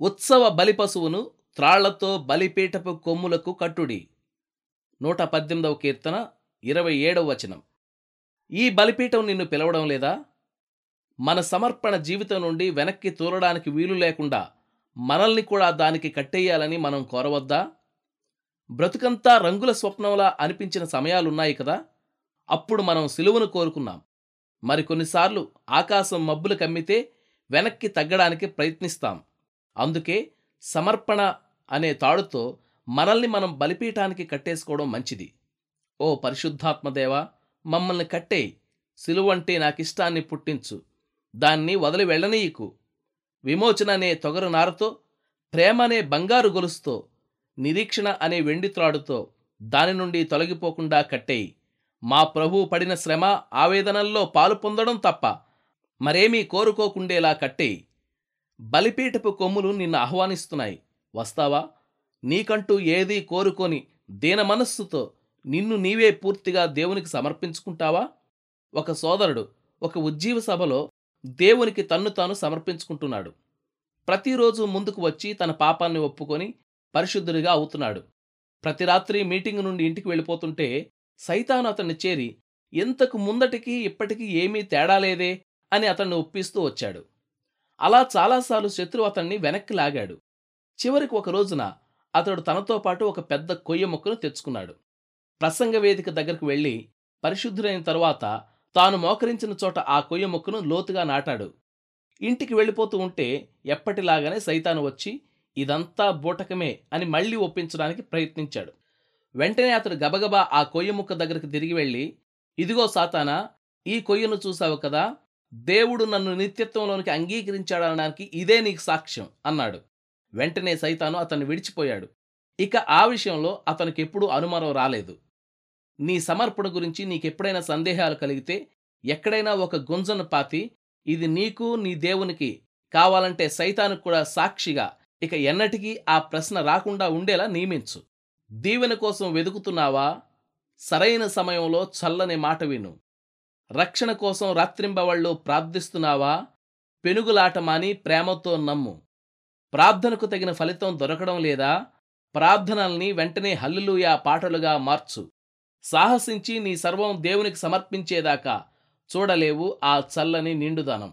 ఉత్సవ బలి పశువును త్రాళ్ళతో బలిపీఠపు కొమ్ములకు కట్టుడి. నూట పద్దెనిమిదవ కీర్తన ఇరవై ఏడవ వచనం. ఈ బలిపీఠం నిన్ను పిలవడం లేదా? మన సమర్పణ జీవితం నుండి వెనక్కి తూలడానికి వీలు లేకుండా మనల్ని కూడా దానికి కట్టేయాలని మనం కోరవద్దా? బ్రతుకంతా రంగుల స్వప్నంలా అనిపించిన సమయాలున్నాయి కదా? అప్పుడు మనం సిలువను కోరుకున్నాం. మరికొన్నిసార్లు ఆకాశం మబ్బులు కమ్మితే వెనక్కి తగ్గడానికి ప్రయత్నిస్తాం. అందుకే సమర్పణ అనే తాడుతో మనల్ని మనం బలిపీఠానికి కట్టేసుకోవడం మంచిది. ఓ పరిశుద్ధాత్మదేవా మమ్మల్ని కట్టేయి. సిలువంటే నాకిష్టాన్ని పుట్టించు. దాన్ని వదిలి వెళ్ళనీయకు. విమోచన అనే తొగరు నారతో ప్రేమ అనే బంగారు గొలుసుతో నిరీక్షణ అనే వెండి త్రాడుతో దాని నుండి తొలగిపోకుండా కట్టేయి. మా ప్రభువు పడిన శ్రమ ఆవేదనల్లో పాలు పొందడం తప్ప మరేమీ కోరుకోకుండేలా కట్టేయి. బలిపీఠపు కొమ్ములు నిన్ను ఆహ్వానిస్తున్నాయి. వస్తావా? నీకంటూ ఏదీ కోరుకొని దీన మనస్సుతో నిన్ను నీవే పూర్తిగా దేవునికి సమర్పించుకుంటావా? ఒక సోదరుడు ఒక ఉజ్జీవ సభలో దేవునికి తన్ను తాను సమర్పించుకుంటున్నాడు. ప్రతిరోజు ముందుకు వచ్చి తన పాపాన్ని ఒప్పుకొని పరిశుద్ధుడిగా అవుతున్నాడు. ప్రతి రాత్రి మీటింగ్ నుండి ఇంటికి వెళ్ళిపోతుంటే సైతాను అతన్ని చేరి ఇంతకు ముందటికి ఇప్పటికీ ఏమీ తేడా లేదే? అని అతన్ని ఒప్పిస్తూ వచ్చాడు. అలా చాలాసార్లు శత్రువు అతన్ని వెనక్కి లాగాడు. చివరికి ఒక రోజున అతడు తనతో పాటు ఒక పెద్ద కొయ్య మొక్కను తెచ్చుకున్నాడు. ప్రసంగ వేదిక దగ్గరకు వెళ్ళి పరిశుద్ధులైన తరువాత తాను మోకరించిన చోట ఆ కొయ్య మొక్కను లోతుగా నాటాడు. ఇంటికి వెళ్ళిపోతూ ఉంటే ఎప్పటిలాగానే సైతాను వచ్చి ఇదంతా బూటకమే అని మళ్ళీ ఒప్పించడానికి ప్రయత్నించాడు. వెంటనే అతడు గబగబా ఆ కొయ్య ముక్క దగ్గరికి తిరిగి వెళ్ళి ఇదిగో సాతానా ఈ కొయ్యను చూశావు కదా దేవుడు నన్ను నిత్యత్వంలోనికి అంగీకరించాడనడానికి ఇదే నీకు సాక్ష్యం అన్నాడు. వెంటనే సైతాను అతన్ని విడిచిపోయాడు. ఇక ఆ విషయంలో అతనికి ఎప్పుడూ అనుమానం రాలేదు. నీ సమర్పణ గురించి నీకెప్పుడైనా సందేహాలు కలిగితే ఎక్కడైనా ఒక గుంజను పాతి ఇది నీకు నీ దేవునికి కావాలంటే సైతానికి కూడా సాక్షిగా ఇక ఎన్నటికీ ఆ ప్రశ్న రాకుండా ఉండేలా నియమించు. దీవెన కోసం వెదుకుతున్నావా? సరైన సమయంలో చల్లని మాట విను. రక్షణ కోసం రాత్రింబవళ్ళు ప్రార్థిస్తున్నావా? పెనుగులాటమాని ప్రేమతో నమ్ము. ప్రార్థనకు తగిన ఫలితం దొరకడం లేదా? ప్రార్థనల్ని వెంటనే హల్లులూయా పాటలుగా మార్చు. సాహసించి నీ సర్వం దేవునికి సమర్పించేదాకా చూడలేవు ఆ చల్లని నిండుదనం.